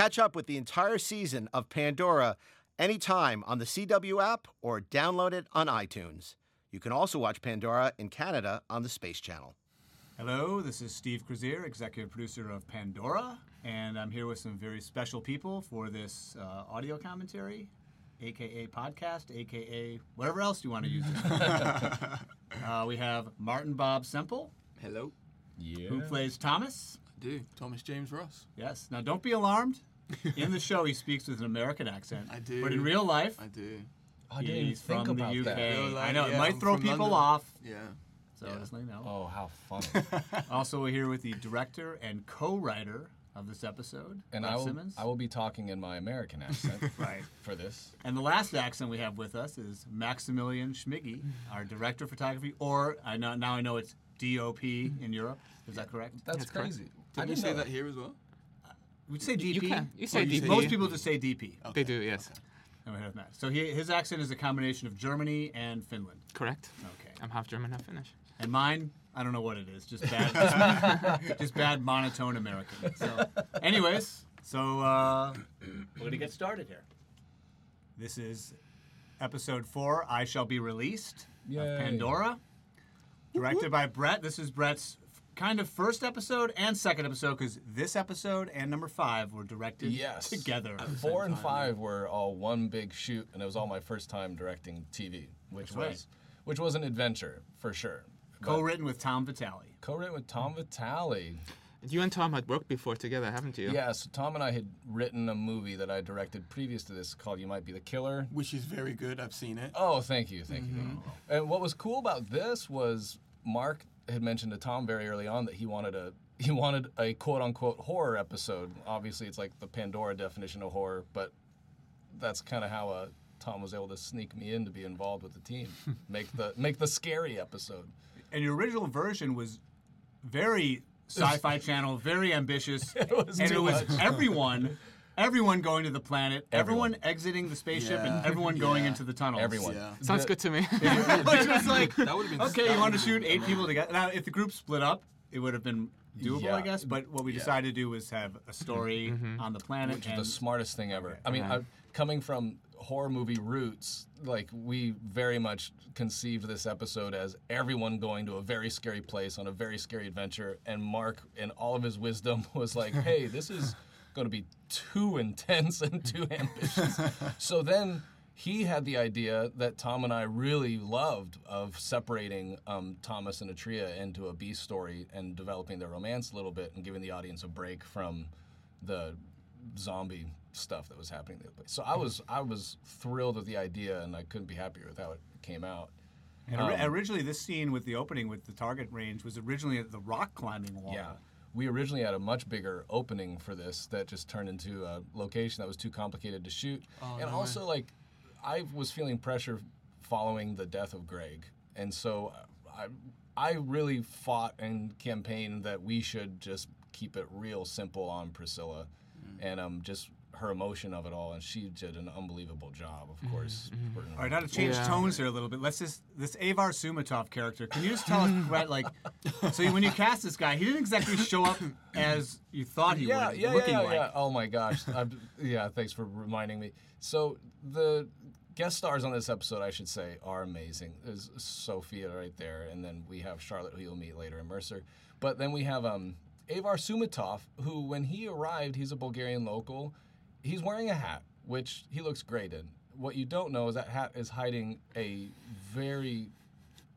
Catch up with the entire season of Pandora anytime on the CW app or download it on iTunes. You can also watch Pandora in Canada on the Space Channel. Hello, this is Steve Kriozere, executive producer of Pandora, and I'm here with some very special people for this uh, audio commentary, aka podcast, aka whatever else you want to use it. uh, we have Martin Bobb-Semple, Hello. Yeah. who plays Thomas. I do. Thomas James Ross. Yes. Now, don't be alarmed. In the show, he speaks with an American accent. I do. But in real life, I do. I didn't he's think from the UK. that. Real life, I know it might I'm throw people London. off. Yeah. So Yeah. just let you know. Oh, how funny! Also, we're here with the director and co-writer of this episode, And Brett I will, Simmons. I will be talking in my American accent Right. for this. And the last accent we have with us is Maximilian Schmiggy, our director of photography, or I know now I know it's DOP in Europe. Is that correct? That's, That's correct. crazy. Did you say know that here as well? We'd say You DP. can. You say Oh, you DP. say Most people just say DP. They do, yes. And we have Matt. So he, his accent is a combination of Germany and Finland. Correct. Okay. I'm half German, half Finnish. And mine, I don't know what it is. Just bad, just, just bad monotone American. So, anyways, so uh, we're gonna get started here. This is episode four. I shall be released Yay. of Pandora, directed by Brett. This is Brett's f- kind of first episode and second episode because this episode and number five were directed Yes. together. Four and five were all one big shoot, and it was all my first time directing TV, which That's right. was which was an adventure for sure. Co-written with Tom Vitale. co-written with Tom Vitale. You and Tom had worked before together, haven't you? Yeah, so Tom and I had written a movie that I directed previous to this called "You Might Be the Killer." Which is very good. I've seen it. Oh, thank you, thank you. Mm-hmm. And what was cool about this was Mark had mentioned to Tom very early on that he wanted a he wanted a quote unquote horror episode. Obviously, it's like the Pandora definition of horror, but that's kind of how uh, Tom was able to sneak me in to be involved with the team, make the make the scary episode. And your original version was very sci-fi channel, very ambitious, was and it too was much. everyone, everyone going to the planet, everyone, Everyone. exiting the spaceship, Yeah. and everyone going Yeah. into the tunnels. Everyone. Yeah. Sounds The- good to me. Which was like, That would have been okay, you want to shoot eight people together. Now, if the group split up, it would have been doable, Yeah. I guess. But what we Yeah. decided to do was have a story on the planet, which is the smartest thing ever. I mean, Uh-huh. I, coming from horror movie roots, like we very much conceived this episode as everyone going to a very scary place on a very scary adventure, and Mark, in all of his wisdom, was like, "Hey, this is going to be too intense and too ambitious." so then. He had the idea that Tom and I really loved of separating um, Thomas and Atria into a B story and developing their romance a little bit and giving the audience a break from the zombie stuff that was happening the other place. So I was I was thrilled with the idea, and I couldn't be happier with how it came out. and ori- originally this scene with the opening with the target range was originally at the rock climbing wall. Yeah. We originally had a much bigger opening for this that just turned into a location that was too complicated to shoot. and also, like, I was feeling pressure following the death of Greg. And so I, I really fought and campaigned that we should just keep it real simple on Priscilla and um, just her emotion of it all. And she did an unbelievable job, of course. working All right, now to change Yeah. tones here a little bit, let's just this Avar Sumatov character. Can you just tell us, Brett, like, so when you cast this guy, he didn't exactly show up as you thought he yeah, would, yeah, looking yeah, like. yeah. Oh my gosh. I'm, yeah, thanks for reminding me. So the guest stars on this episode, I should say, are amazing. There's Sophia right there, and then we have Charlotte, who you'll meet later, and Mercer. But then we have um, Avar Sumatov, who, when he arrived, he's a Bulgarian local. He's wearing a hat, which he looks great in. What you don't know is that hat is hiding a very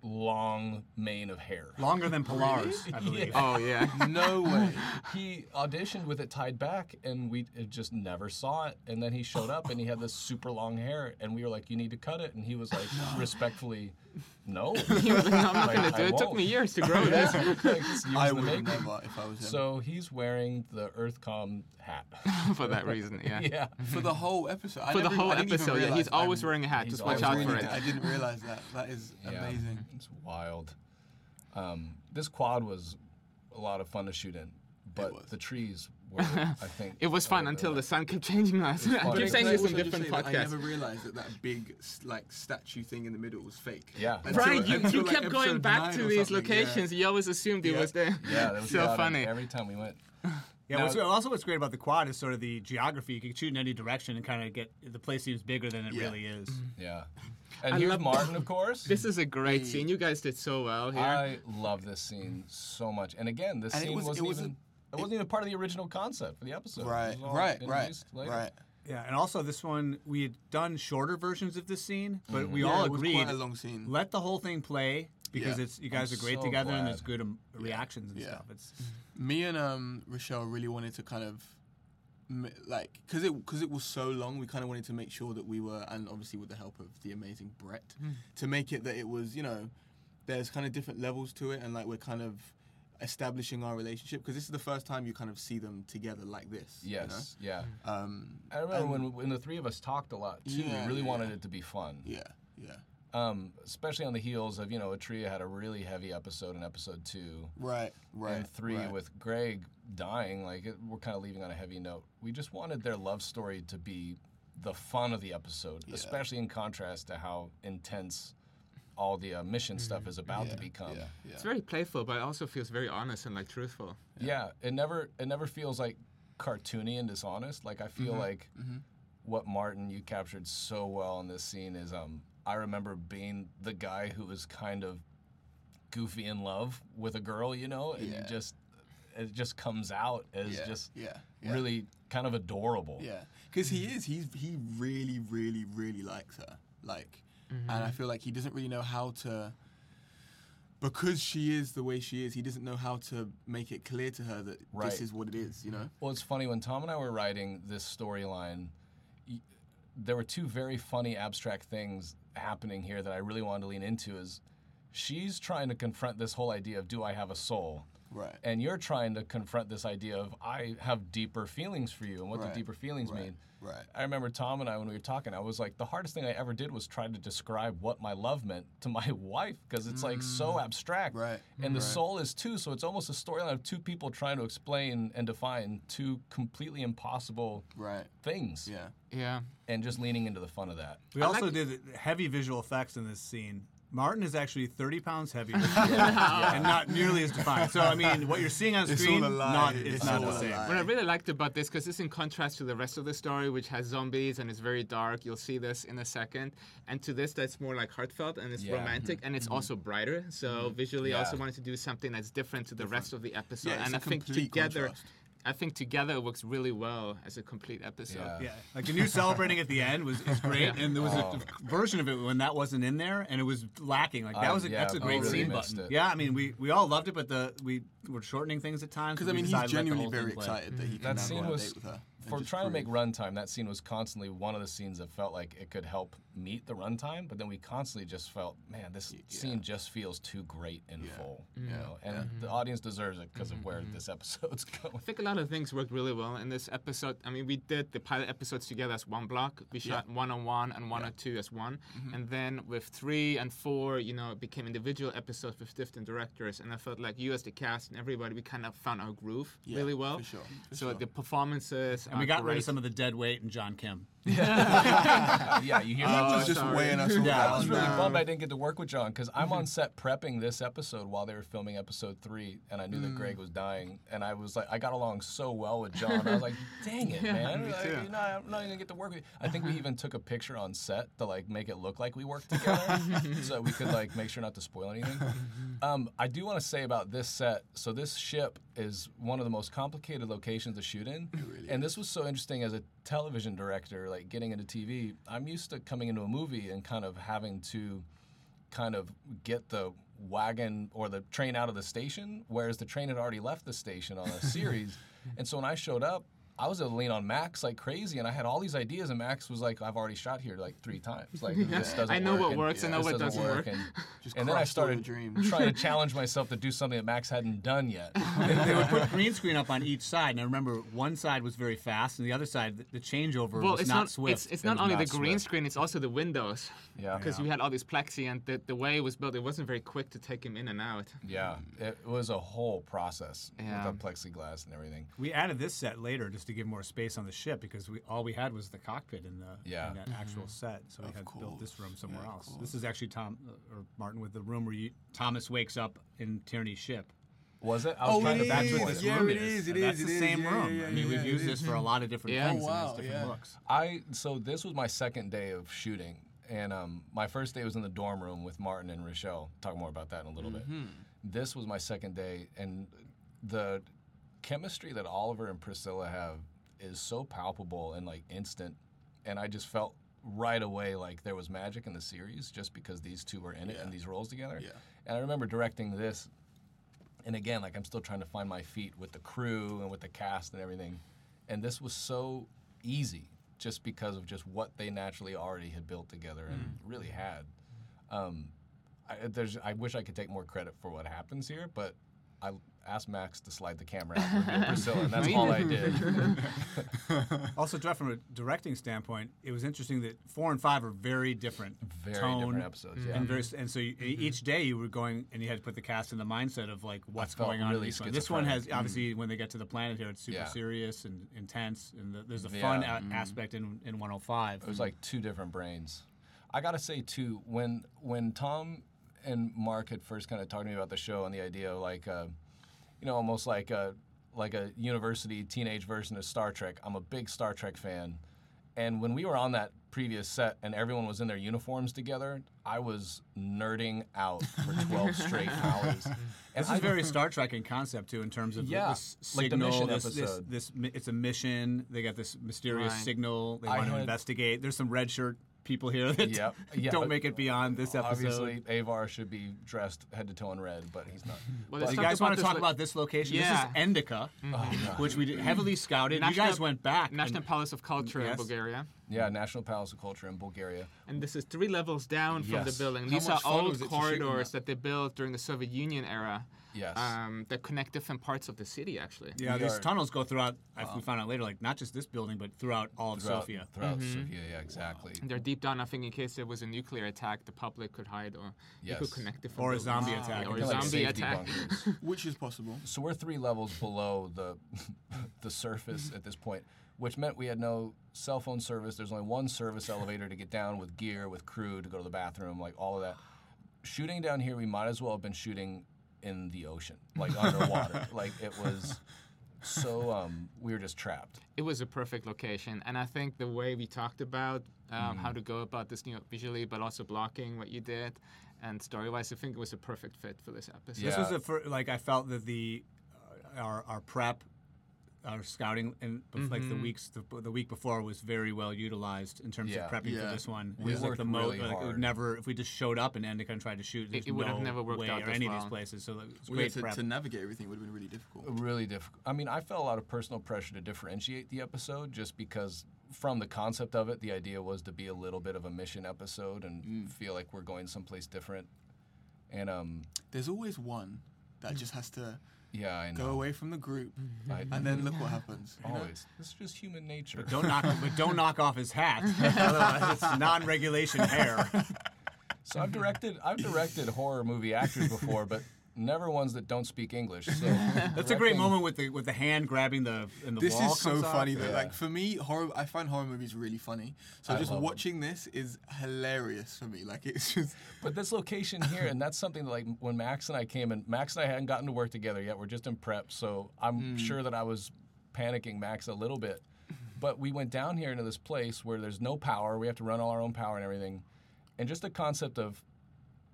long mane of hair. Longer than Pilar's, I believe. oh, yeah. No way. he auditioned with it tied back, and we uh, just never saw it. And then he showed up, and he had this super long hair, and we were like, "You need to cut it." And he was like, respectfully, "No." He was like, no, I'm not Like, going to do I it. It took me years to grow this. Like, I would makeup. never if I was him. So he's wearing the EarthCom hat. for that reason, yeah. yeah. for the whole episode. I For the never- whole I episode, yeah. He's always I'm- wearing a hat. he's Just watch out I, for it. I didn't realize that. That is Yeah. amazing. It's wild. Um, this quad was a lot of fun to shoot in, but the trees were, I think, It was fun until the sun kept changing us. I keep saying this in different say that I never realized that that big like statue thing in the middle was fake. Yeah. Until- Right, you, until, you like, kept going back to these something, yeah. locations. You always assumed it Yeah. was there. Yeah, that was so about it funny. every time we went. Yeah, Now- what's, also what's great about the quad is sort of the geography. You can shoot in any direction and kind of get the place seems bigger than it Yeah. really is. Mm-hmm. Yeah. And I here's love- Martin, of course. This is a great scene. You guys did so well here. I love this scene so much. And again, this And scene was- it wasn't wasn't- even it wasn't even part of the original concept for the episode. It Right, was all right, right, later. right. Yeah, and also this one we had done shorter versions of this scene, but we Yeah, all it was agreed quite a long scene. let the whole thing play because Yeah. it's you guys I'm are great so together and there's good um, reactions and Yeah. stuff. It's Me and um, Rochelle really wanted to kind of like because it because it was so long. We kind of wanted to make sure that we were, and obviously with the help of the amazing Brett, to make it that it was you know there's kind of different levels to it, and like we're kind of establishing our relationship because this is the first time you kind of see them together like this. you know? Yes, yeah. Um, I remember when when the three of us talked a lot too. Yeah, we really yeah. wanted it to be fun. Yeah. Yeah. Um, especially on the heels of you know Atria had a really heavy episode in episode two. Right. Right. and three right. with Greg dying, like it, we're kind of leaving on a heavy note. We just wanted their love story to be the fun of the episode, Yeah. especially in contrast to how intense all the uh, mission stuff is about yeah, to become. Yeah. Yeah. It's very playful, but it also feels very honest and like truthful. Yeah, it never it never feels like cartoony and dishonest. Like I Mm-hmm. feel like what Martin you captured so well in this scene is um I remember being the guy who was kind of goofy in love with a girl, you know, and you Yeah. just it just comes out as yeah. just yeah. Yeah. really kind of adorable. Yeah, because he is. He's he really, really, really likes her. Like, and I mm-hmm. feel like he doesn't really know how to. Because she is the way she is, he doesn't know how to make it clear to her that Right. this is what it is. You know. Well, it's funny when Tom and I were writing this storyline. There were two very funny abstract things happening here that I really wanted to lean into. Is she's trying to confront this whole idea of do I have a soul, Right. and you're trying to confront this idea of I have deeper feelings for you, and what Right. do deeper feelings Right. mean. Right. I remember Tom and I when we were talking. I was like, the hardest thing I ever did was try to describe what my love meant to my wife because it's like so abstract, Mm. Right. And the Right. soul is two, so it's almost a storyline of two people trying to explain and define two completely impossible Right. things, Yeah. Yeah. and just leaning into the fun of that. we I also like- did heavy visual effects in this scene. Martin is actually 30 pounds heavier and not nearly as defined. So I mean, what you're seeing on It's screen, all a lie. not it's, It's not the same. What I really liked about this, because it's in contrast to the rest of the story, which has zombies and is very dark. You'll see this in a second. And to this, that's more like heartfelt and it's Yeah. romantic and it's mm-hmm. also brighter. So mm-hmm. visually, I Yeah. also wanted to do something that's different to the rest of the episode. Yeah, it's and a I think complete together, contrast. I think together it works really well as a complete episode. Yeah. Yeah, like the new celebrating at the end was is great, and there was Oh. a version of it when that wasn't in there, and it was lacking. Like that I- was a, yeah, that's a I great really scene missed button. it. Yeah, I mean we, we all loved it, but the we were shortening things at times. Because I mean, he's decided to let the genuinely very thing play. excited that he can That now scene go on a date with her. and for just trying to make prove- runtime. That scene was constantly one of the scenes that felt like it could help meet the runtime, but then we constantly just felt, man, this scene just feels too great in full, you mm-hmm. know. And mm-hmm. the audience deserves it because of mm-hmm. where this episode's going. I think a lot of things worked really well in this episode. I mean, we did the pilot episodes together as one block. We shot one on one and one on two as one. And then with three and four, you know, it became individual episodes with different directors. And I felt like you, as the cast and everybody, we kind of found our groove Yeah, really well. for sure, for so sure. the performances. And we are got rid of some of the dead weight and John Kim. yeah, you hear that? Oh, was just sorry. weighing us all Yeah, I was really no. bummed I didn't get to work with John because I'm on mm-hmm. set prepping this episode while they were filming episode three, and I knew that Greg mm. was dying, and I was like, I got along so well with John. I was like, dang it, man, me Like, too. you know, I'm not even gonna get to work with you. I think we mm-hmm. even took a picture on set to like make it look like we worked together, so we could like make sure not to spoil anything. Mm-hmm. Um, I do want to say about this set. So this ship is one of the most complicated locations to shoot in, and this was so interesting as a television director, like getting into TV. I'm used to coming into a movie and kind of having to kind of get the wagon or the train out of the station, whereas the train had already left the station on a series. and so when I showed up, I was able to lean on Max like crazy, and I had all these ideas, and Max was like, "I've already shot here like three times. Like this doesn't I know work, what and works, I know what doesn't work." And, Just and then I crushed all the started dreams. trying to challenge myself to do something that Max hadn't done yet. they would put green screen up on each side, and I remember one side was very fast, and the other side, the, the changeover Well, was it's not, not, swift. It's, it's not was only not the green swift. screen; it's also the windows. Yeah. Because we had all these plexi, and the, the way it was built, it wasn't very quick to take him in and out. Yeah, it was a whole process Yeah. with the plexiglass and everything. We added this set later just to give more space on the ship because we all we had was the cockpit in the Yeah. in that actual set, so we Of had built this room somewhere Yeah, else. course. This is actually Tom uh, or Martin with the room where you, Thomas wakes up in Tierney's ship. Was it? I was Oh, trying it to That's is, what this yeah, room it is. is, it and That's is, the it same is, yeah, room. yeah, I mean, yeah, we've it used is. this for a lot of different Yeah. things Oh, and wow, has different yeah. looks. I so this was my second day of shooting, and um, my first day was in the dorm room with Martin and Rochelle. Talk more about that in a little Mm-hmm. bit. This was my second day, and the chemistry that Oliver and Priscilla have is so palpable and like instant, and I just felt right away like there was magic in the series just because these two were in it Yeah. and these roles together. Yeah. And I remember directing this, and again, like I'm still trying to find my feet with the crew and with the cast and everything. And this was so easy just because of just what they naturally already had built together and Mm. really had. Um, I, there's, I wish I could take more credit for what happens here, but I asked Max to slide the camera out and Priscilla, and that's all I did. Also, Jeff, from a directing standpoint, it was interesting that four and five are very different. Very tone, different episodes, yeah. And, very, mm-hmm. and so you, mm-hmm. each day you were going and you had to put the cast in the mindset of like what's going on. really in each one. This one has schizophrenic. obviously mm. when they get to the planet here, it's super Yeah. serious and intense, and the, there's a fun Yeah. a- mm-hmm. aspect in in 105. It was like two different brains. I gotta say too, when when Tom and Mark had first kind of talked to me about the show and the idea of like, uh, you know, almost like a like a university teenage version of Star Trek. I'm a big Star Trek fan, and when we were on that previous set and everyone was in their uniforms together, I was nerding out for 12 straight hours. And This I is very Star Trek in concept too, in terms of Yeah, this like the signal. mission this, this, episode. this, mi- it's a mission. They got this mysterious Right. signal. They I want to had- investigate. There's some red shirt people here that Yep, yeah, don't make it beyond this episode. Obviously, Avar should be dressed head to toe in red, but he's not. Well, Do let's you guys want to talk li- about this location? Yeah. This is NDK, mm-hmm. oh, which we heavily scouted. you guys went back. National and- Palace of Culture in Bulgaria. Yeah, National Palace of Culture in Bulgaria. And this is three levels down from the building. These are old was it to shoot in corridors that? that they built during the Soviet Union era Yes. um, that connect different parts of the city, actually. yeah, We these are- tunnels go throughout. If we found out later, like not just this building, but throughout all of throughout, Sofia. Throughout Sofia, yeah, exactly. And they're deep down. I think in case there was a nuclear attack, the public could hide or they could connect different Or a buildings. zombie Yeah, attack. Or a Kinda like zombie attack. Which is possible. so we're three levels below the the surface at this point, which meant we had no cell phone service. There's only one service elevator to get down with gear, with crew to go to the bathroom, like all of that. Shooting down here, we might as well have been shooting in the ocean, like underwater. like it was so um, we were just trapped. it was a perfect location and i think the way we talked about um, how to go about this you know visually but also blocking what you did and story-wise i think it was a perfect fit for this episode This was the first. Like I felt that the uh, our our prep. Our scouting and bef- like the mm-hmm. weeks the, the week before was very well utilized in terms Yeah. of prepping for this one. It We was like worked the mo- really like hard. never if we just showed up in NDK and tried to shoot. there's it would have never worked way out or this any of these places. So it was Well, great to, prep. to navigate everything would have been really difficult. really difficult. I mean, I felt a lot of personal pressure to differentiate the episode just because, from the concept of it, the idea was to be a little bit of a mission episode and mm. feel like we're going someplace different. And um, There's always one that mm. just has to yeah, I know. go away from the group, mm-hmm. I, and then look what happens. you know? always, it's just human nature. Don't knock, but don't knock off his hat. Otherwise, it's non-regulation hair. So I've directed, I've directed horror movie actors before, but never ones that don't speak English. So That's a great moment with the with the hand grabbing the and the This wall is so comes off. funny though. Yeah. Like for me, horror. I find horror movies really funny. So I just love 'em. watching this is hilarious for me. Like it's just But this location here, and that's something that, like when Max and I came in, Max and I hadn't gotten to work together yet. We're just in prep, so I'm hmm. sure that I was panicking Max a little bit. But we went down here into this place where there's no power. We have to run all our own power and everything, and just the concept of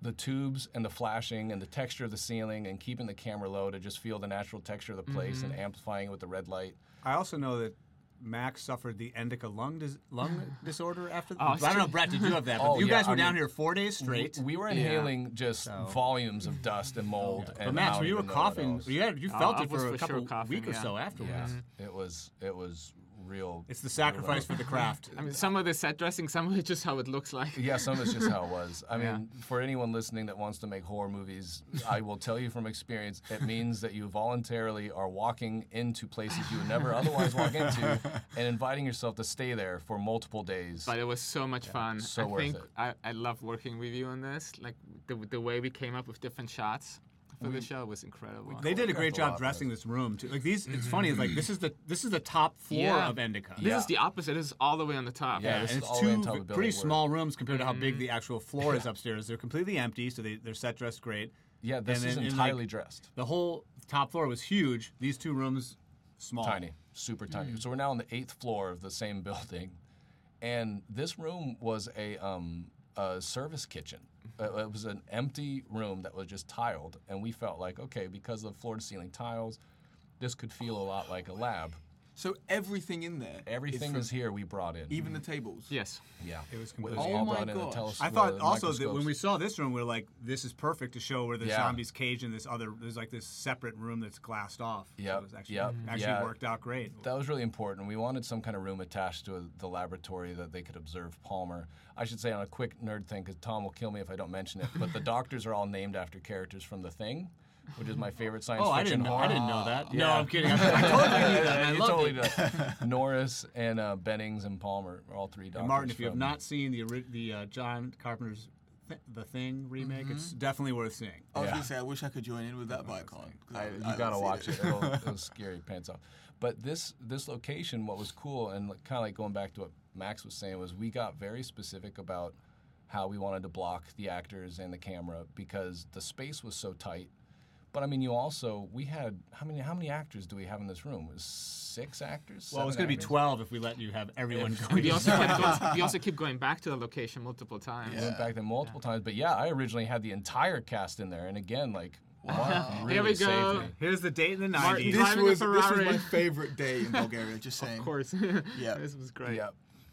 the tubes and the flashing and the texture of the ceiling and keeping the camera low to just feel the natural texture of the place and mm-hmm. amplifying it with the red light. I also know that Max suffered the NDK lung dis- lung disorder after. Oh, the- Oh, I don't know, so- Brett, did you have that? Oh, you yeah, guys were I down mean, here four days straight. We were inhaling just volumes of dust and mold. but And Max, I you were even know what coughing, else. you, had, you Oh, felt I it was for a couple sure coughing, week or so afterwards. Yeah, it was it was real. It's the sacrifice for the craft. I mean, some of the set dressing, some of it just how it looks like. Yeah, some of it's just how it was. I Yeah. mean, for anyone listening that wants to make horror movies, I will tell you from experience, it means that you voluntarily are walking into places you would never otherwise walk into and inviting yourself to stay there for multiple days. But it was so much fun. so I worth think it. I, I love working with you on this. Like the, the way we came up with different shots for the show was incredible. They did a great job dressing for this room too. Like these, it's funny. It's like this is the this is the top floor Yeah. of NDK. This Yeah. is the opposite. This is all the way on the top. Yeah, Yeah, this and is it's all the way two on top of v- the pretty building where- small rooms compared to how big the actual floor is upstairs. They're completely empty, so they, they're set dressed great. Yeah, this And is then in, like, entirely dressed. The whole top floor was huge. These two rooms, small. Tiny, super tiny. So we're now on the eighth floor of the same building, and this room was a um, a service kitchen. Uh, it was an empty room that was just tiled, and we felt like okay, because of floor to ceiling tiles, this could feel a lot like a lab. So everything in there. Everything from- is here. We brought in. Even the tables. Yes. yeah, It was It completely- Oh all my brought in. The gosh. teles- I thought the also that when microscopes. we saw this room, we are like, this is perfect to show where the Yeah. zombies cage in this other. There's like this separate room that's glassed off. So Yep, it was actually, yep, actually yeah. worked out great. That was really important. We wanted some kind of room attached to the laboratory that they could observe Palmer. I should say on a quick nerd thing, because Tom will kill me if I don't mention it. But the doctors are all named after characters from The Thing, which is my favorite science Oh, I fiction didn't know. I didn't know that. No, I'm kidding. I, I totally knew that. and I You totally it. do. Norris and uh, Bennings and Palmer are all three doctors. And Martin, if you have not seen the the uh, John Carpenter's th- The Thing remake, it's definitely worth seeing. I was Yeah. gonna say I wish I could join in with that, but I can't. 'cause I, I- you I gotta watch seen it. It'll, it'll scare your pants off. But this this location, what was cool, and kind of like going back to what Max was saying, was we got very specific about how we wanted to block the actors and the camera because the space was so tight. But I mean, you also we had how many how many actors do we have in this room? It was six actors. Well, it's Seven going to be 12 if we let you have everyone If- going. We also, kept going, we also keep going back to the location multiple times. We went back there multiple times, but yeah, I originally had the entire cast in there, and again, like Mark really Here we saved go. Here's the date in the Martin 90s. This was, this was my favorite day in Bulgaria. Just saying. Of course. Yeah. this was great. Yeah,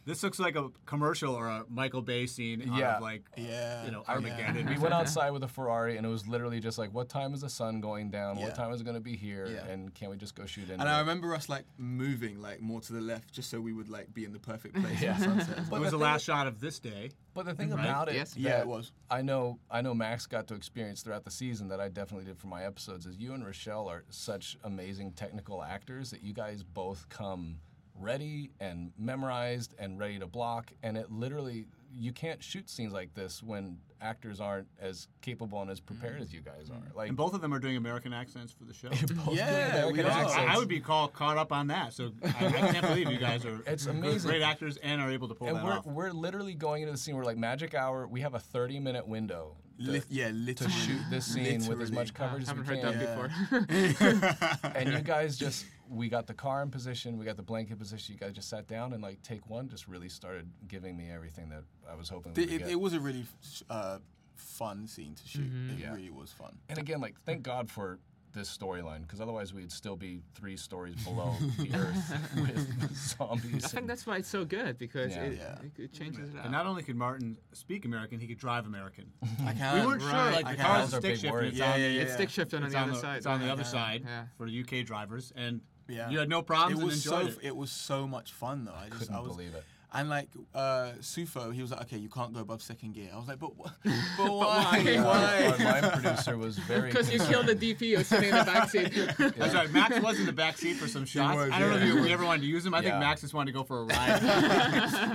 This looks like a commercial or a Michael Bay scene out Yeah. of like, Yeah. you know, yeah. We went outside with a Ferrari, and it was literally just like, what time is the sun going down? Yeah. What time is it going to be here? Yeah. And can we just go shoot in? And I remember us like moving like more to the left just so we would like be in the perfect place Yeah. for sunset. It was the last shot of this day. But the thing about it, Yes. Yeah, it was. I know, I know Max got to experience throughout the season that I definitely did for my episodes. Is you and Rochelle are such amazing technical actors that you guys both come ready and memorized and ready to block, and it literally you can't shoot scenes like this when actors aren't as capable and as prepared mm-hmm. as you guys are. Mm-hmm. Like And both of them are doing American accents for the show. Yeah, we are. I, I would be call, caught up on that. So I, I can't believe you guys are It's amazing. great actors and are able to pull and that we're, off. we're literally going into the scene. We're like magic hour. We have a 30 minute window to, Lit- yeah, to shoot this scene with as much Literally. coverage as we haven't heard that Yeah. before. and you guys just we got the car in position, we got the blanket position. You guys just sat down and like take one, just really started giving me everything that I was hoping. we It, it, get. it was a really uh, fun scene to shoot. It Yeah. really was fun. and again, like thank God for this storyline because otherwise we'd still be three stories below the earth with zombies. I think that's why it's so good because Yeah. it, Yeah. it, it changes it up. and not only could Martin speak American, he could drive American. I We can't. weren't sure. Like I the can't. car's a stick shift. It's Yeah, on yeah, the, yeah. it's stick shifting on it's the other side. It's on the other side for the UK drivers, and Yeah. you had no problems. It was and so it. It was so much fun though. I just couldn't I was, believe it. And like uh, Sufo, he was like, "Okay, you can't go above second gear." I was like, "But, wh- but why? why? why?" Our line producer was very Because you killed the DP of sitting in the backseat. That's right. Max was in the back seat for some shots. was, I don't know if you, we ever wanted to use him. I think Max just wanted to go for a ride.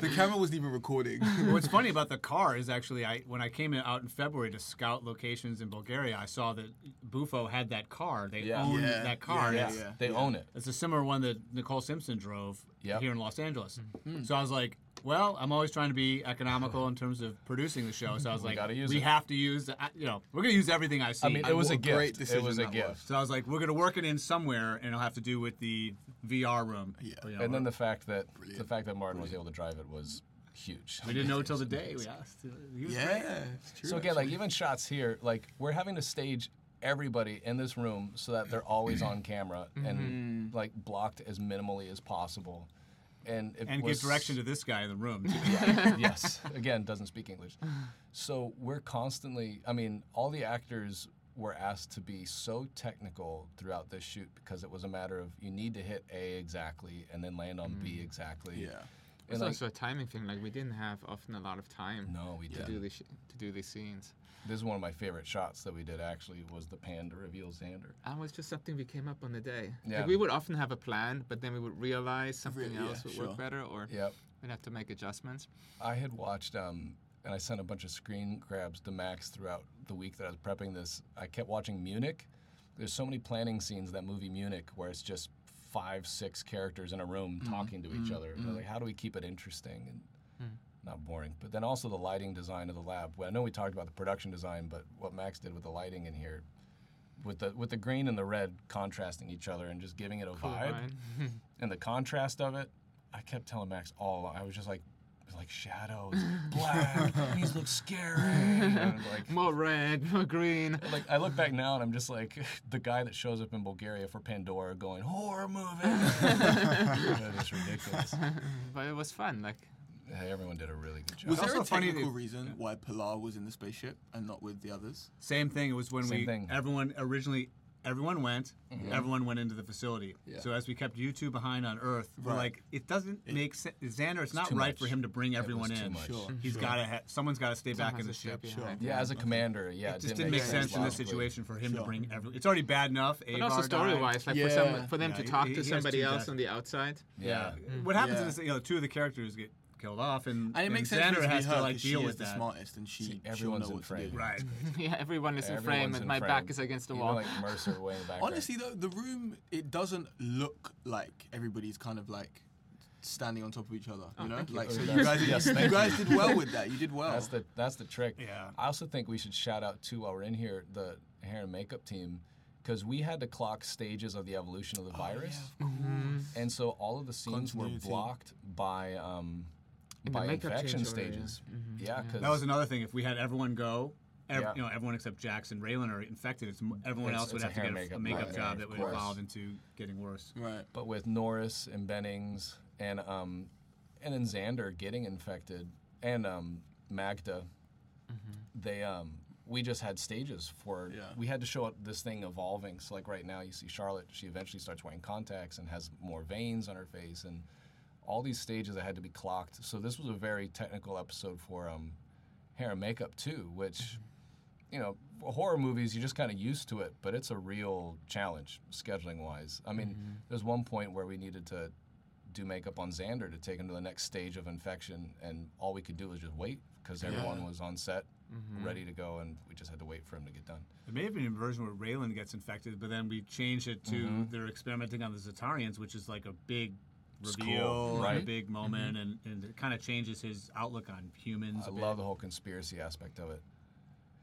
the camera wasn't even recording. What's funny about the car is actually, I when I came out in February to scout locations in Bulgaria, I saw that Bufo had that car. They Yeah. owned Yeah, that car. yeah, It's- yeah. They own it. It's a similar one that Nicole Simpson drove Yep. here in Los Angeles. Hmm. So I was like, well, I'm always trying to be economical in terms of producing the show. So I was like, gotta use we it. have to use, you know, we're gonna use everything I see. I mean, it was a great gift. It was a decision that was. gift. so I was like, we're gonna work it in somewhere, and it'll have to do with the VR room. Yeah. You know, And then the fact that the fact that Martin was able to drive it was huge. we didn't know until the day we asked. He was yeah, it's true. So again, like even shots here, like we're having to stage everybody in this room so that they're always on camera and mm-hmm. like blocked as minimally as possible. And it and was, give direction to this guy in the room. too. Yeah, yes. Again, doesn't speak English. So we're constantly. I mean, all the actors were asked to be so technical throughout this shoot because it was a matter of you need to hit A exactly and then land on B mm. exactly. yeah. It's And like, also a timing thing. Like we didn't have often a lot of time no, we to didn't. do these sh- to do these scenes. This is one of my favorite shots that we did. Actually, was the pan to reveal Xander. That was just something we came up on the day. Yeah. Like we would often have a plan, but then we would realize something yeah, else would sure. work better, or Yep. we'd have to make adjustments. I had watched, um, and I sent a bunch of screen grabs to Max throughout the week that I was prepping this. I kept watching Munich. There's so many planning scenes in that movie Munich where it's just five, six characters in a room mm-hmm. talking to each mm-hmm. other. They're Like, how do we keep it interesting? And hmm. not boring, but then also the lighting design of the lab. Well, I know we talked about the production design, but what Max did with the lighting in here, with the with the green and the red contrasting each other and just giving it a Cool, vibe, and the contrast of it, I kept telling Max all along. I was just like, like shadows, black. these look scary. And like, more red, more green. like I look back now and I'm just like the guy that shows up in Bulgaria for Pandora going horror movie. it's ridiculous. But it was fun. Like, Hey, everyone did a really good job. Was It's there a funny technical that- reason why Pilar was in the spaceship and not with the others? Same thing. It was when Same we thing. everyone originally everyone went, mm-hmm. everyone went into the facility. Yeah. So as we kept you two behind on Earth, we're like, it doesn't make sense. Xander, it's not right much. for him to bring everyone was too in. much. Sure. He's sure. got to. Ha- someone's got to stay back in the has ship. behind. yeah, as a commander, yeah, It just didn't make sense in this situation for him to bring everyone. It's already bad enough. But also Avar story-wise, like for, some, for them Yeah, to talk he to has somebody else on the outside. Yeah, What happens Yeah. in this? You know, two of the characters get killed off, and, And it makes sense Xander for it to be has her to like deal she with is the that. smartest and she See, she'll everyone's know in what to frame. do. Right. yeah, everyone is in frame, and my frame. back is against the Even wall. like Mercer way in the background. Honestly, though, the room it doesn't look like everybody's kind of like standing on top of each other. You know, thank you. like Oh, so you guys, yes, you, guys did well with that. You did well. that's the that's the trick. Yeah. I also think we should shout out too while we're in here the hair and makeup team because we had to clock stages of the evolution of the virus, and so all of the scenes were blocked by um, In by makeup infection change order, stages. yeah. Yeah, because That was another thing. If we had everyone go, ev- Yeah. you know, everyone except Jax and Raylan are infected, it's, everyone It's- else would it's have to get a, makeup a makeup nightmare, job that would course. evolve into getting worse. right. But with Norris and Bennings and um, and then Xander getting infected and um, Magda, they um, we just had stages for. Yeah. We had to show it- this thing evolving. So like right now, you see Charlotte. She eventually starts wearing contacts and has more veins on her face and all these stages that had to be clocked. So this was a very technical episode for um, hair and makeup too, which. You know, for horror movies, you're just kind of used to it, but it's a real challenge scheduling wise. I mean, there's one point where we needed to do makeup on Xander to take him to the next stage of infection, and all we could do was just wait because everyone was on set, ready to go, and we just had to wait for him to get done. It may have been a version where Raylan gets infected, but then we changed it to Mm-hmm. they're experimenting on the Zatarians, which is like a big reveal, cool, and a right? big mm-hmm. moment, and, and it kind of changes his outlook on humans. I a bit. love the whole conspiracy aspect of it.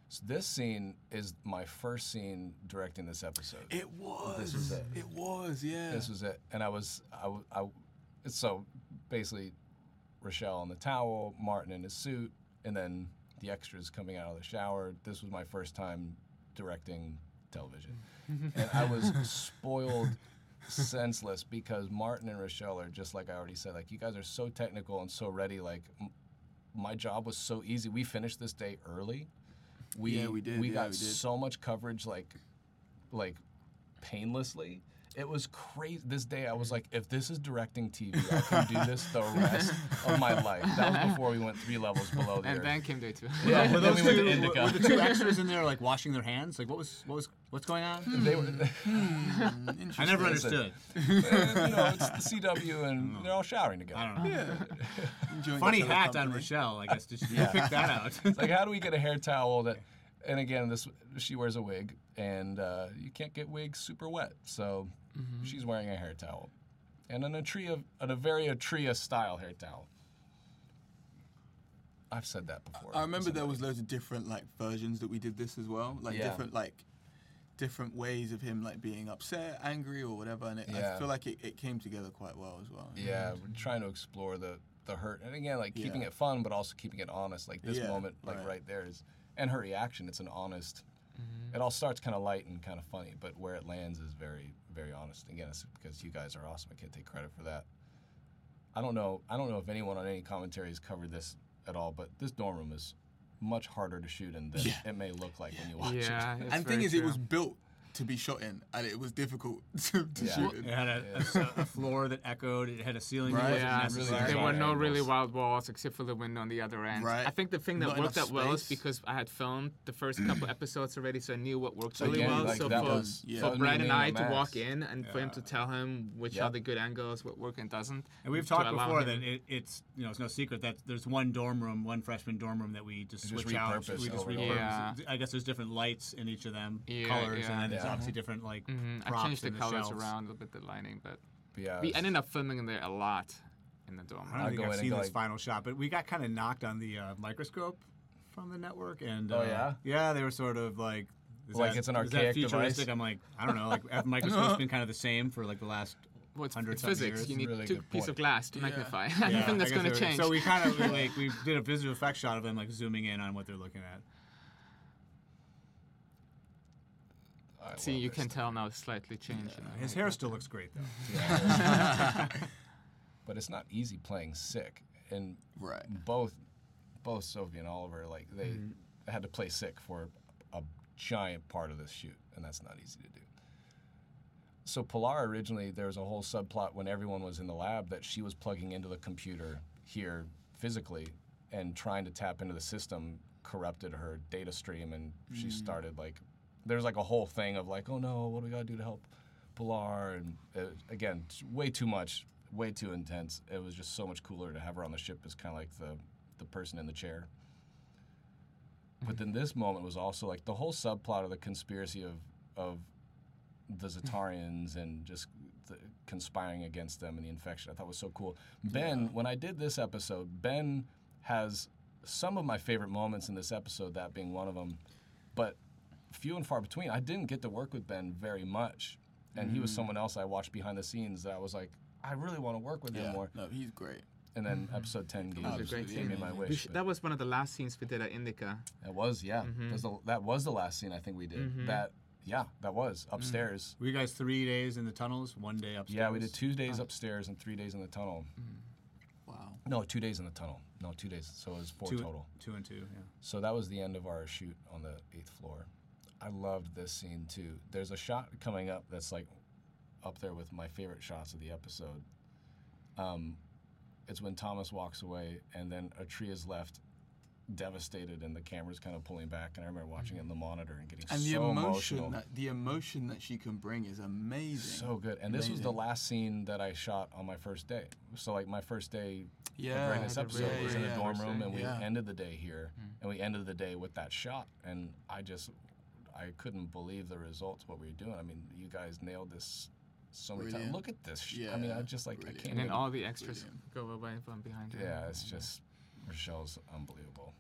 So this scene is my first scene directing this episode. It was. This was it. It was. Yeah. This was it, and I was I, I so basically Rochelle on the towel, Martin in his suit, and then the extras coming out of the shower. This was my first time directing television, mm-hmm. and I was spoiled senseless because Martin and Rochelle are just like I already said. Like you guys are so technical and so ready. Like m- my job was so easy. We finished this day early. We Yeah, we did. We Yeah, got we did. so much coverage like like painlessly. It was crazy. This day, I was like, if this is directing TV, I can do this the rest of my life. That was before we went three levels below the and earth. then came day two. yeah, Were and then those we went two, to NDK. were the two extras in there like washing their hands? Like what was what was what's going on? Hmm. they were, hmm, I never Listen. understood. Uh, you know, it's the CW, and they're all showering together. I don't know. Enjoying Funny each other hat on. Rochelle. I guess did you Yeah. pick that out? It's like, how do we get a hair towel that? And again, this she wears a wig, and uh, you can't get wigs super wet, so she's wearing a hair towel, and an Atria, an, a very Atria style hair towel. I've said that before. I remember there was loads of different like versions that we did this as well, like Yeah. different like different ways of him like being upset, angry, or whatever. And it, I feel like it, it came together quite well as well. Yeah, we're trying to explore the the hurt, and again, like keeping Yeah. it fun, but also keeping it honest. Like this Yeah, moment, like right. right. there is, and her reaction. It's an honest. Mm-hmm. It all starts kind of light and kind of funny, but where it lands is very, very honest. Again, it's because you guys are awesome. I can't take credit for that. I don't know. I don't know if anyone on any commentary has covered this at all, but this dorm room is much harder to shoot in than Yeah. it may look like when you watch yeah. it. it's and thing very is, it was built to be shot in, and it was difficult to, to Yeah. shoot It had a, a- a floor that echoed. It had a ceiling Right. that wasn't Yeah, necessary. there were no really wild walls except for the window on the other end. Right. I think the thing that Not worked enough out well is because I had filmed the first couple episodes already, so I knew what worked So really well. like, so for, was- yeah. for Brad and I to walk in and for him to tell him which Yep. are the good angles, what work and doesn't. And we've talked before that it, it's you know it's no secret that there's one dorm room, one freshman dorm room that we just Just switch out. We just over and repurpose. I guess there's different lights in each of them, Yeah, colors, and then there's Yeah. Obviously different like Mhm. I changed the in colors shelves. around a little bit, the lighting, but But yeah, we ended up filming in there a lot. in the dome. I don't I'll think I've seen this like- final shot, but we got kind of knocked on the uh, microscope from the network, and Oh, uh, yeah? yeah, they were sort of like. Is Like that, it's an is that archaic futuristic? device? I'm like, I don't know. Like, have microscope's been kind of the same for like the last Well, it's, hundred it's something physics. years. You need Really two good pieces point. of glass to Yeah. magnify. Yeah, I think that's going to change. So we kind of like we did a visual effects shot of them like zooming in on what they're looking at. I See, you can stuff. tell now it's slightly changed. You know, His like hair that. still looks great though. But it's not easy playing sick, and Right. both both Sophie and Oliver like they mm-hmm. had to play sick for a giant part of this shoot, and that's not easy to do. So Pilar originally there was a whole subplot when everyone was in the lab that she was plugging into the computer here physically and trying to tap into the system corrupted her data stream and she mm. started like there's like a whole thing of like oh no what do we got to do to help Pilar? And uh, again way too much way too intense. It was just so much cooler to have her on the ship as kind of like the the person in the chair. But then this moment was also like the whole subplot of the conspiracy of of the Zatarians and just the conspiring against them and the infection. I thought was so cool. Ben, when I did this episode, Ben has some of my favorite moments in this episode, that being one of them, but few and far between. I didn't get to work with Ben very much, and he was mm. someone else I watched behind the scenes that I was like, I really want to work with him more. No, he's great. And then mm-hmm. episode ten gave, was a me- great gave scene. me my wish. sh- that was one of the last scenes we did at NDK. That was yeah. Mm-hmm. That, was the, that was the last scene I think we did. Mm-hmm. That yeah, that was mm. upstairs. Were you guys three days in the tunnels, one day upstairs? Yeah, we did two days uh. upstairs and three days in the tunnel. Mm. Wow. No, two days in the tunnel. No, two days. So it was four two, total. Two and two. Yeah. So that was the end of our shoot on the eighth floor. I loved this scene too. There's a shot coming up that's like up there with my favorite shots of the episode. Um, it's when Thomas walks away and then a tree is left devastated and the camera's kind of pulling back and I remember watching it in the monitor and getting And the so emotion emotional. that the emotion that she can bring is amazing. So good. And this was the last scene that I shot on my first day. So like my first day yeah, during this episode really was in a yeah, dorm room and we Yeah. ended the day here and we ended the day with that shot and I just I couldn't believe the results what we were doing. I mean, you guys nailed this so many times. Look at this. Sh- I mean, I Yeah, just like I can't And then all the extras Brilliant. go away from behind her. Yeah, it's just Rochelle's unbelievable.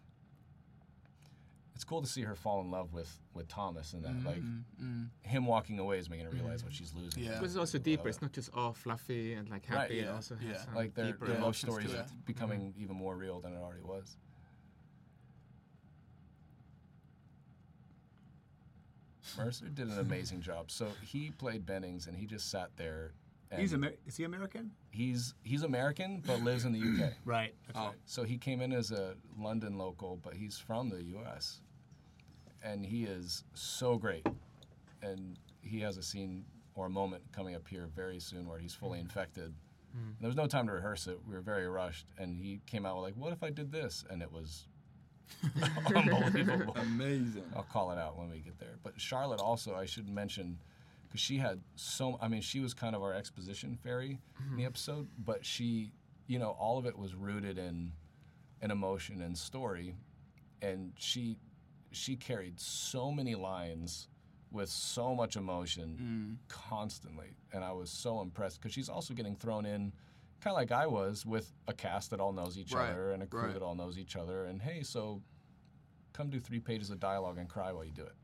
It's cool to see her fall in love with with Thomas and that mm-hmm, like Mm, him walking away is making her realize mm-hmm. what she's losing. Yeah. But it's also deeper. it. It's not just all fluffy and like Right, happy. It also has yeah. some like their, deeper their love emotions story is it. becoming even more real than it already was. Mercer did an amazing job. So he played Bennings, and he just sat there. And He's Amer- is he American? he's he's American, but lives in the UK. Right. That's Oh. right. So he came in as a London local, but he's from the U.S. And he is so great. And he has a scene or a moment coming up here very soon where he's fully infected. And there was no time to rehearse it. We were very rushed, and he came out with like, "What if I did this?" And it was unbelievable. Amazing. I'll call it out when we get there. But Charlotte also, I should mention, because she had so. I mean, she was kind of our exposition fairy in the mm-hmm. episode, but she, you know, all of it was rooted in, an emotion and story, and she, she carried so many lines with so much emotion mm. constantly, and I was so impressed because she's also getting thrown in. Kind of like I was with a cast that all knows each Right, other and a crew right. that all knows each other. And hey, so come do three pages of dialogue and cry while you do it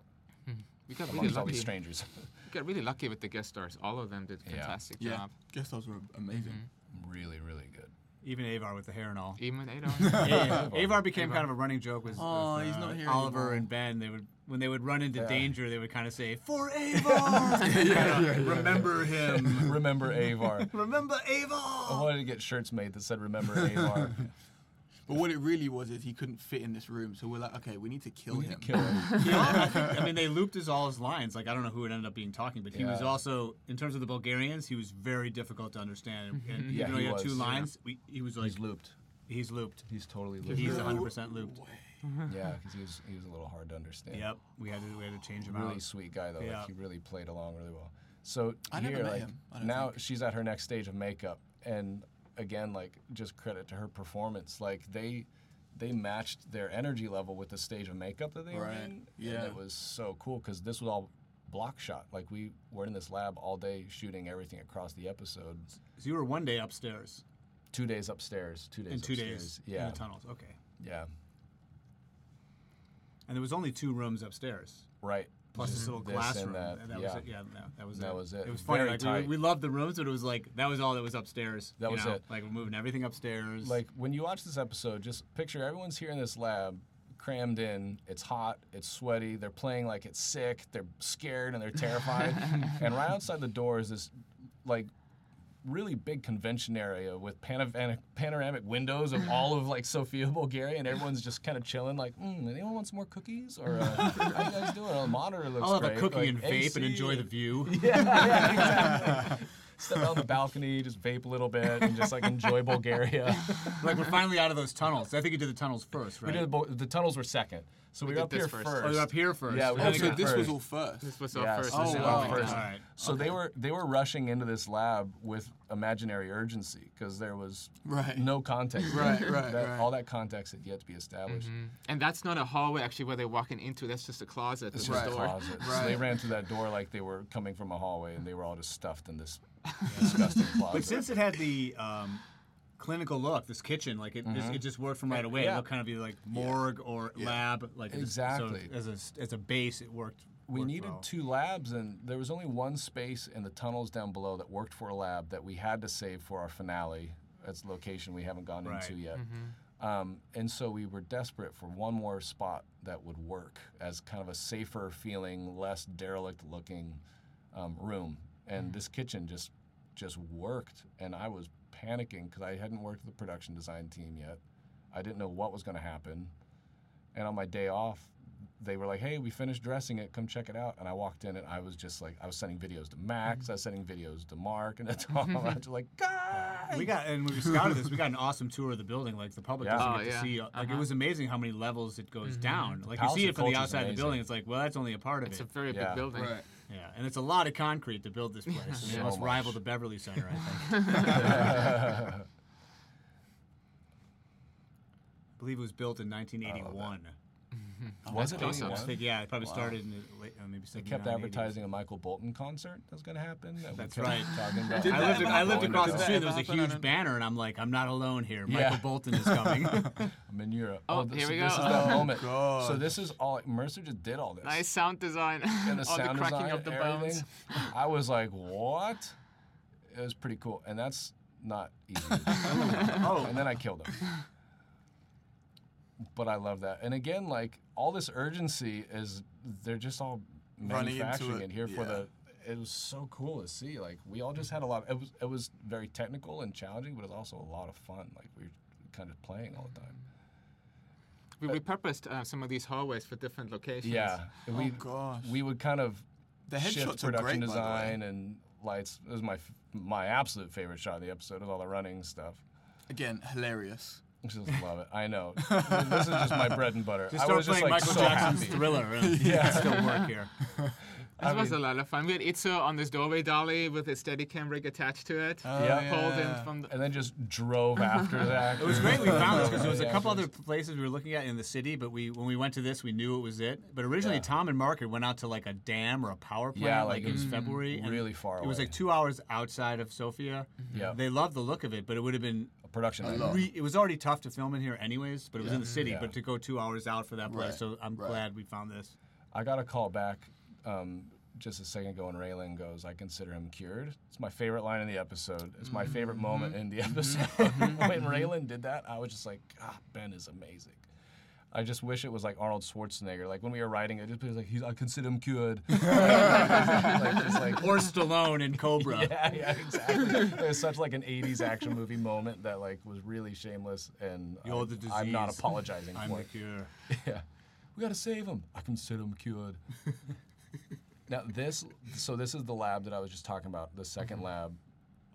hmm. We got really amongst all lucky. these strangers. We got really lucky with the guest stars. All of them did a Yeah. fantastic Yeah. job. Guest stars were amazing. Mm-hmm. really, really good. Even Avar with the hair and all. Even Adon. Yeah, Avar became kind of a running joke with, Oh, with, he's uh, not here Oliver anymore. and Ben. They would when they would run into Yeah. danger, they would kind of say, "For Avar." Kinda Remember him. Remember Avar. Remember Avar. I wanted to get shirts made that said "Remember Avar." But what it really was is he couldn't fit in this room, so we're like, okay, we need to kill him. Kill him. Yeah, I, think, I mean, they looped his all his lines. Like I don't know who it ended up being talking, but he was also, in terms of the Bulgarians, he was very difficult to understand. Mm-hmm. And Yeah, even though he he had two was. lines, we, he was like He's looped. he's looped. He's totally looped. He's 100 percent looped. yeah, because he was he was a little hard to understand. Yep, we had to we had to change him Really out. sweet guy though. Yeah. Like he really played along really well. So I never here, met like him, I now think. she's at her next stage of makeup, and again, like just credit to her performance. Like they they matched their energy level with the stage of makeup that they were Right. in, and Yeah. it was so cool because this was all block shot. Like we were in this lab all day shooting everything across the episode. So you were one day upstairs. Two days upstairs. Two days. in two upstairs. days Yeah. in the tunnels. Okay. Yeah. And there was only two rooms upstairs. Right. Plus this mm-hmm. little classroom. and that, and that yeah. was it. Yeah, that, that was That it. was it. It was funny. Like, we, we loved the rooms, but it was like that was all that was upstairs. That was know? it. Like we're moving everything upstairs. Like when you watch this episode, just picture everyone's here in this lab, crammed in. It's hot, it's sweaty. They're playing like it's sick. They're scared and they're terrified. and right outside the door is this like really big convention area with panoramic, panoramic windows of all of like Sofia, Bulgaria, and everyone's just kind of chilling. Like, mm, anyone want some more cookies? Or uh, how you guys doing? Oh, the monitor looks I'll have great. a cookie Like, and vape AC and enjoy the view. yeah, yeah, exactly. Step out on the balcony, just vape a little bit, and just like enjoy Bulgaria. like we're finally out of those tunnels. I think you did the tunnels first, right? We did the, the tunnels were second, so we, We were did up here this first. first. Oh, you're up here first. Yeah, we Oh, had to so get this was first. all first. This was our Yes, first. Oh, wow. first. All right. So they were they were rushing into this lab with imaginary urgency because there was Right. no context. Right, right, That- right. All that context had yet to be established. Mm-hmm. And that's not a hallway actually where they're walking into. That's just a closet. It's just a a door. closet. So they ran through that door like they were coming from a hallway, and they were all just stuffed in this disgusting closet. But since it had the um, clinical look, this kitchen, like it, it just worked from right away. Mm-hmm. Yeah. It looked kind of be like morgue or lab, like Exactly. So as a as a base, it worked. we worked needed well. two labs, and there was only one space in the tunnels down below that worked for a lab that we had to save for our finale. That's a location we haven't gone Right. into yet. Um, and so we were desperate for one more spot that would work as kind of a safer feeling, less derelict looking um, room. And mm-hmm. this kitchen just just worked, and I was panicking because I hadn't worked with the production design team yet. I didn't know what was going to happen. And on my day off, they were like, "Hey, we finished dressing it. Come check it out." And I walked in, and I was just like, I was sending videos to Max, mm-hmm. I was sending videos to Mark, and to Tom. I was just like, "Guys!" We got and when we scouted this, we got an awesome tour of the building. Like the public Yeah. doesn't Oh, get yeah. to see. Like it Uh-huh. was amazing how many levels it goes mm-hmm. down. Like you see it from the outside of the building. It's like, well, that's only a part of it. It's a very Yeah. big building. Right. Yeah, and it's a lot of concrete to build this place. I mean, Yeah. It must So rival the Beverly Center, I think. I believe it was built in 1981. Was it close I 81? think, yeah, it probably started in the late, uh, maybe They kept 79, 80s. advertising a Michael Bolton concert that was going to happen. that That's right. Talking about. I lived, I lived across the street. ever There was a huge banner, and I'm like, I'm not alone here. Yeah. Michael Bolton is coming. I'm in Europe. Oh, th- here so we This go. is that Oh, moment. God. So this is all. Mercer just did all this. Nice sound design. And the All sound the cracking design, of the bones. I was like, what? It was pretty cool, and that's not easy. oh, and then I killed him. But I love that. And again, like all this urgency is they're just all Running into manufacturing it, it here for the it was so cool to see. Like we all just had a lot it was it was very technical and challenging, but it was also a lot of fun. Like we were kind of playing all the time. We repurposed uh, some of these hallways for different locations. Yeah. we Oh, gosh. we would kind of The shift headshots are production great, by the way. design and lights. It was my my absolute favorite shot of the episode was all the running stuff. Again, hilarious. Just love it. I know. this is just my bread and butter. just I start was just playing like Michael so Jackson's happy. Thriller. And Yeah. it still work here. This was a lot of fun. We had Itzo on this doorway dolly with a Steadicam rig attached to it. Oh, Yeah. Pulled in from the. and then just drove after that. It was great we found this because there was a couple other places we were looking at in the city, but we when we went to this, we knew it was it. But originally, Yeah. Tom and Mark had went out to like a dam or a power plant. Yeah, like, like it was mm, February. and really far It was like two hours outside of Sofia. Yeah. They loved the look of it, but it would have been. A production. A item. lot. Re- it was already tough to film in here, anyways. But it was in the city. Yeah. But to go two hours out for that place, Right, so I'm right. glad we found this. I got a call back um, just a second ago, and Raylan goes, "I consider him cured." It's my favorite line in the episode. It's my favorite moment in the episode. when Raylan did that, I was just like, "Ah, Ben is amazing." I just wish it was like Arnold Schwarzenegger. Like when we were writing it, just was like, He's, "I consider him cured." like, just like, Or Stallone in Cobra. yeah, yeah, exactly. it was such like an '80s action movie moment that like was really shameless, and You're I- the I'm not apologizing I'm for the it. cure. Yeah. We gotta save him. I consider him cured. now this so this is the lab that I was just talking about, the 2nd mm-hmm. lab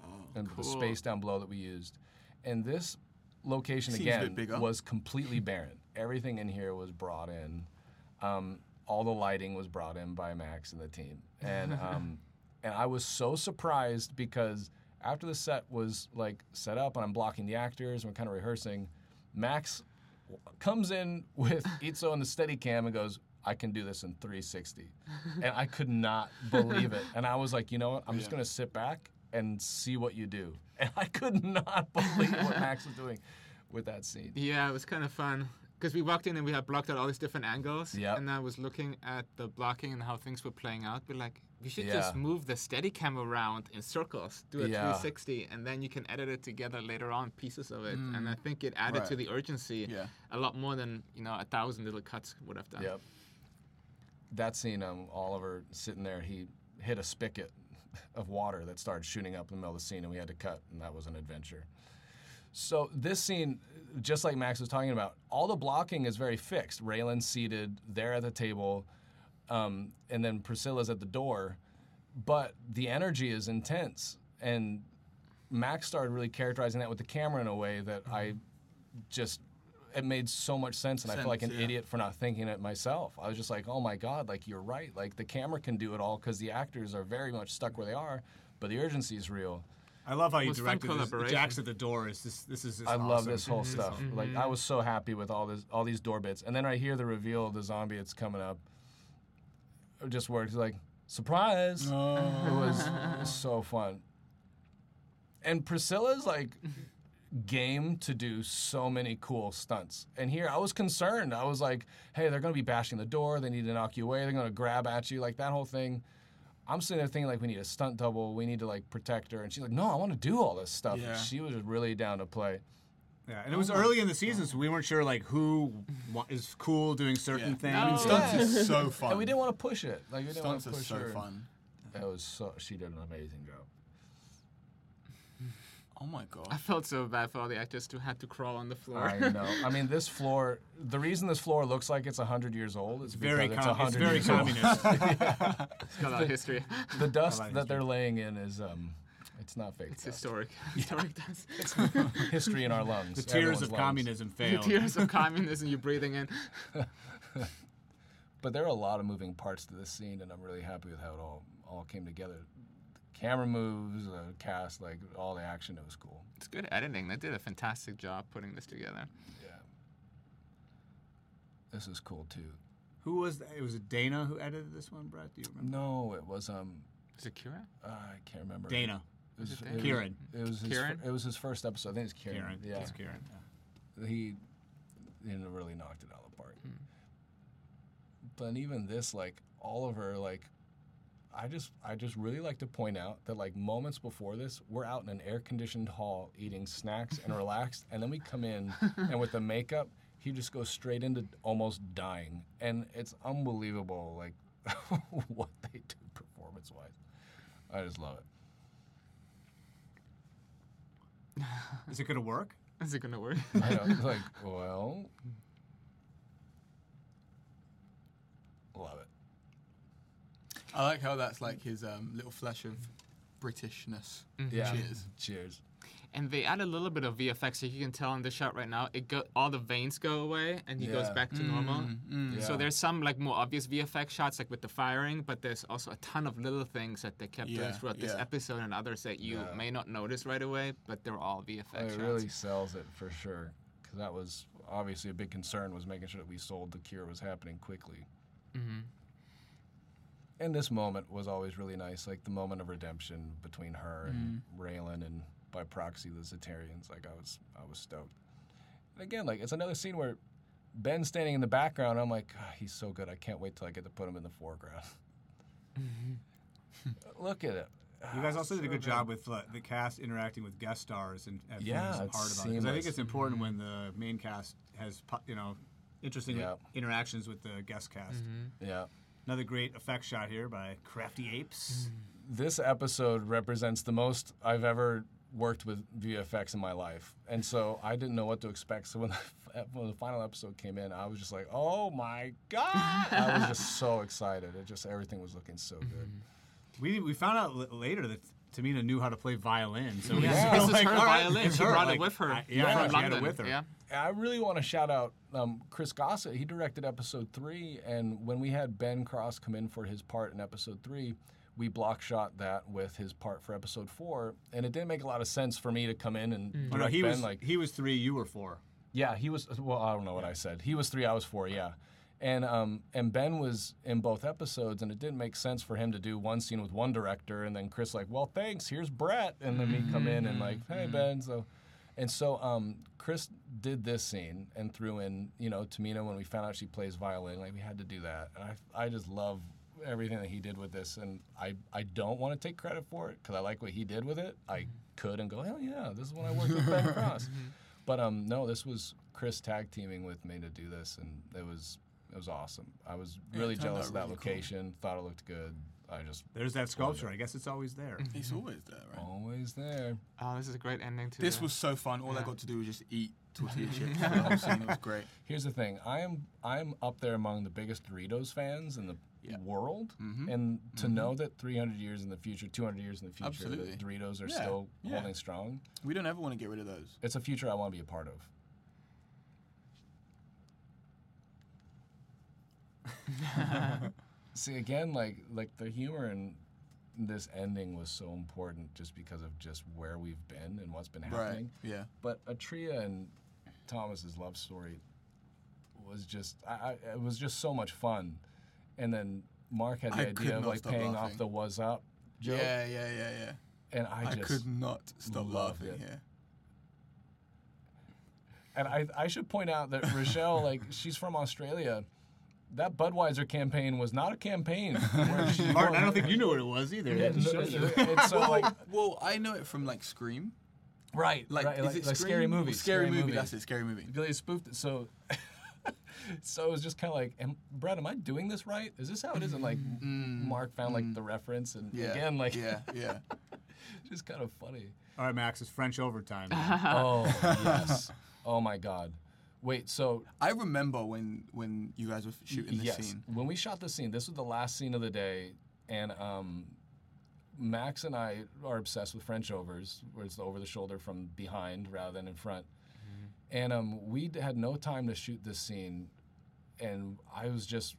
oh, and the space down below that we used. And this location Seems again was completely barren. Everything in here was brought in. Um, all the lighting was brought in by Max and the team. And um, and I was so surprised because after the set was like set up and I'm blocking the actors and we're kind of rehearsing, Max comes in with Itzo and the steady cam and goes, I can do this in 360. and I could not believe it. And I was like, you know what? I'm just Yeah. going to sit back and see what you do. and I could not believe what Max was doing with that scene. Yeah, it was kind of fun because we walked in and we had blocked out all these different angles. Yep. And I was looking at the blocking and how things were playing out. But like, we should Yeah. just move the steady cam around in circles, do a Yeah. 360, and then you can edit it together later on, pieces of it. And I think it added to the urgency Yeah. a lot more than you know a thousand little cuts would have done. Yep. That scene, um, Oliver sitting there, he hit a spigot of water that started shooting up in the middle of the scene, and we had to cut, and that was an adventure. So this scene, just like Max was talking about, all the blocking is very fixed. Raylan's seated, they're at the table, um, and then Priscilla's at the door, but the energy is intense, and Max started really characterizing that with the camera in a way that I just it made so much sense and I feel like an yeah. idiot for not thinking it myself. I was just like, "Oh my god, like you're right. Like the camera can do it all cuz the actors are very much stuck where they are, but the urgency is real." I love how you was directed this. collaboration. Jack's at the door. Is this? This is. Just I love this whole stuff. Mm-hmm. Like I was so happy with all this all these door bits. And then I hear the reveal of the zombie that's coming up. It just works like surprise. It was it was so fun. And Priscilla's like game to do so many cool stunts. And here I was concerned. I was like, hey, they're gonna be bashing the door, they need to knock you away, they're gonna grab at you, like that whole thing. I'm sitting there thinking like we need a stunt double, we need to like protect her, and she's like, no, I want to do all this stuff. Yeah. She was really down to play. Yeah, and it was early in the season, so we weren't sure like who wa- is cool doing certain things. I mean, stunts is so fun. And we didn't want to push it. Like we didn't want Stunts to are push so her. fun. It was so. She did an amazing job. Oh my god. I felt so bad for all the actors who had to crawl on the floor. I know. I mean, this floor. The reason this floor looks like it's hundred years old is Very, because com- it's it's hundred very years old. communist. It's got a lot of history. The dust like that history. they're laying in is um, it's not fake. It's dust. historic. Historic dust. History in our lungs. the tears everyone's of lungs. communism The tears of communism you're breathing in. But there are a lot of moving parts to this scene, and I'm really happy with how it all all came together. The camera moves, the cast, like all the action. It was cool. It's good editing. They did a fantastic job putting this together. Yeah. This is cool too. Who was that? It was it Dana who edited this one, Brett. Do you remember? No, it was um. Is it Kira? Uh, I can't remember. Dana. It was, it it was- Kieran. It was his, Kieran? It was his first episode. I think it's Kieran. Kieran. Yeah. It's Kieran. yeah. He, he really knocked it out of the park. But even this, like Oliver, like I just I just really like to point out that like moments before this, we're out in an air conditioned hall eating snacks and relaxed, and then we come in and with the makeup, he just goes straight into almost dying, and it's unbelievable like what they do performance wise. I just love it. Is it going to work? Is it gonna work? I know, it's like well, love it. I like how that's like his um, little flash of Britishness. Yeah. Cheers. Cheers. and they add a little bit of VFX, so you can tell in the shot right now, it go all the veins go away, and he goes back to normal. Mm, So Yeah. there's some like more obvious VFX shots, like with the firing, but there's also a ton of little things that they kept doing Yeah, throughout this episode, and others that you Yeah. may not notice right away, but they're all VFX It shots. really sells it for sure. Because that was obviously a big concern was making sure that we sold the cure was happening quickly. Mhm. And this moment was always really nice, like the moment of redemption between her and Raylan, and by proxy the Zetarians. Like I was, I was stoked. And again, like it's another scene where Ben's standing in the background. I'm like, "Ah, he's so good. I can't wait till I get to put him in the foreground. Look at it. You guys also did a So good job with uh, the cast interacting with guest stars and, and feeling Yeah, some it's part about it. 'Cause I think it's important when the main cast has you know interesting Yeah. interactions with the guest cast. Yeah. Another great effect shot here by Crafty Apes. this episode represents the most I've ever worked with VFX in my life, and so I didn't know what to expect. So when the, when the final episode came in, I was just like, "Oh my god!" I was just so excited. It just everything was looking so good. Mm-hmm. We we found out l- later that Tamina knew how to play violin. So we Yeah. were This is like, her "All right, violin. it's She her." brought it Like, with her I- yeah, from she had London. it with her. Yeah. I really want to shout out um, Chris Gossett. He directed episode three, and when we had Ben Cross come in for his part in episode three, we block shot that with his part for episode four, and it didn't make a lot of sense for me to come in and Oh, no, he Ben was like he was three. You were four. Yeah, he was. Well, I don't know what I said. He was three. I was four. Yeah, And um, and Ben was in both episodes, and it didn't make sense for him to do one scene with one director, and then Chris like, well, thanks, here's Brett, and then me come in and like, hey Ben, so, and so um, Chris did this scene and threw in, you know, Tamina when we found out she plays violin, like we had to do that, and I I just love everything that he did with this, and I I don't want to take credit for it because I like what he did with it. I could and go, hell yeah, this is when I worked with Ben Cross. But um, no, this was Chris tag teaming with me to do this, and it was it was awesome. I was really turned jealous of that really cool. location. Thought it looked good. I just There's that sculpture. I guess it's always there. It's always there, right? always there. Oh, this is a great ending to This the- was so fun. All I got to do was just eat tortilla chips. the whole scene. It was great. Here's the thing. I am I'm up there among the biggest Doritos fans in the Yeah. world, Mhm. and to know that 300 years in the future, 200 years in the future, Absolutely. that Doritos are Yeah, still yeah. holding strong. We don't ever want to get rid of those. It's a future I want to be a part of. See again, like like the humor in this ending was so important just because of just where we've been and what's been happening. Right. Yeah. But Atria and Thomas's love story was just I, I, it was just so much fun. And then Mark had the I idea of like paying laughing. off the was up joke. Yeah, yeah, yeah, yeah. And I I, just could not stop laughing it. here. And I, I should point out that Rochelle, like, she's from Australia. That Budweiser campaign was not a campaign. Where she Martin, I don't think you knew what it was either. Yeah, no, shows it's so like Well, I know it from like Scream. right, Like, right, is like, it like scary movie, Scary, movie. That's it. Scary movie. They spoofed it. So, so it was just kind of like, am, Brett, am I doing this right? Is this how it is? And like, Mark found like the reference, and Mm. Yeah. again, like, yeah, yeah. just kind of funny. All right, Max, it's French overtime. oh yes. Oh my God. Wait. So I remember when when you guys were shooting this yes, scene. when we shot the scene, this was the last scene of the day, and um, Max and I are obsessed with French overs, where it's the over the shoulder from behind rather than in front. And um, we had no time to shoot this scene, and I was just,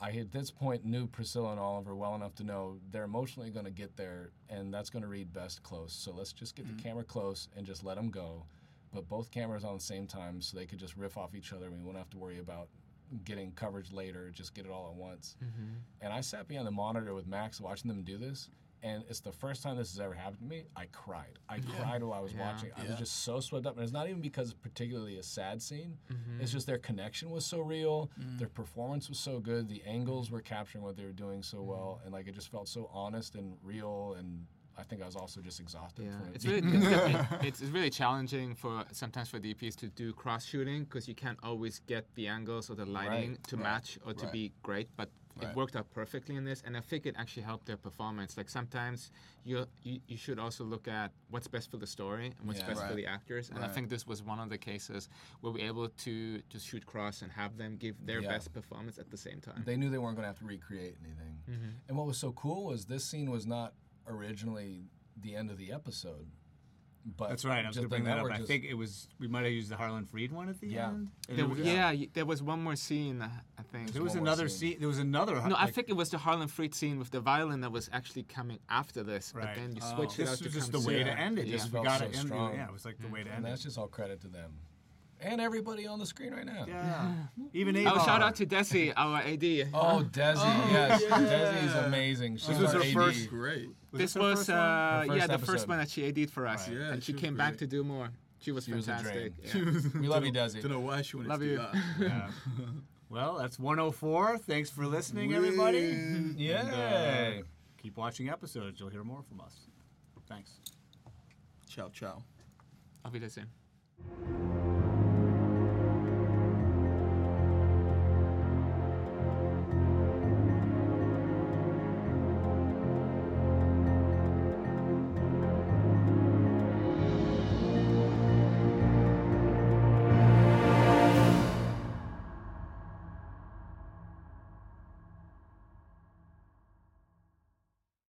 I at this point knew Priscilla and Oliver well enough to know they're emotionally going to get there, and that's going to read best close. So let's just get the camera close and just let them go. But both cameras on the same time, so they could just riff off each other. We wouldn't have to worry about getting coverage later. Just get it all at once. And I sat behind the monitor with Max watching them do this, and it's the first time this has ever happened to me. I cried. I cried while I was Yeah. watching. I Yeah. was just so swept up, and it's not even because it's particularly a sad scene. Mm-hmm. It's just their connection was so real, Mm. their performance was so good, the angles were capturing what they were doing so Mm-hmm. well, and like it just felt so honest and real. And I think I was also just exhausted. Yeah, it it's really it's, it's, it's really challenging for sometimes for DPs to do cross shooting because you can't always get the angles or the lighting Right, to right, match or to right. be great. But Right. it worked out perfectly in this, and I think it actually helped their performance. Like sometimes you you, you should also look at what's best for the story and what's Yeah. best for the actors. And I think this was one of the cases where we were able to just shoot cross and have them give their Yeah. best performance at the same time. they knew they weren't going to have to recreate anything. Mm-hmm. And what was so cool was this scene was not originally the end of the episode. But That's right. I was just going to bring that up. network I think it was we might have used the Harlan Freed one at the Yeah. end. There, was- yeah, y- there was one more scene. I think. There was another scene. scene. There was another. No, I think it was the Harlan Freed scene with the violin that was actually coming after this, Right. but then you Oh. switched it this out to was just the way to end it. Yeah. Just we Felt got so it. strong. Yeah, it was like the way to and end And that's it. just all credit to them. And everybody on the screen right now. Yeah. Even Oh, shout out to Desi, our AD. Oh, Desi, yes. Desi is amazing. She's This was our her AD. first- Great. Was this her was first uh, Her yeah first the first one that she AD'd for us, Right. Yeah, and she she was came back to do more. She was She was a fantastic. dream. yeah. We love you, Desi. Don't know why she wanted Love to do you. that. Yeah. Well, that's 104. Thanks for listening, everybody. Yay. And, uh, keep watching episodes. You'll hear more from us. Thanks. Ciao, ciao. Auf Wiedersehen.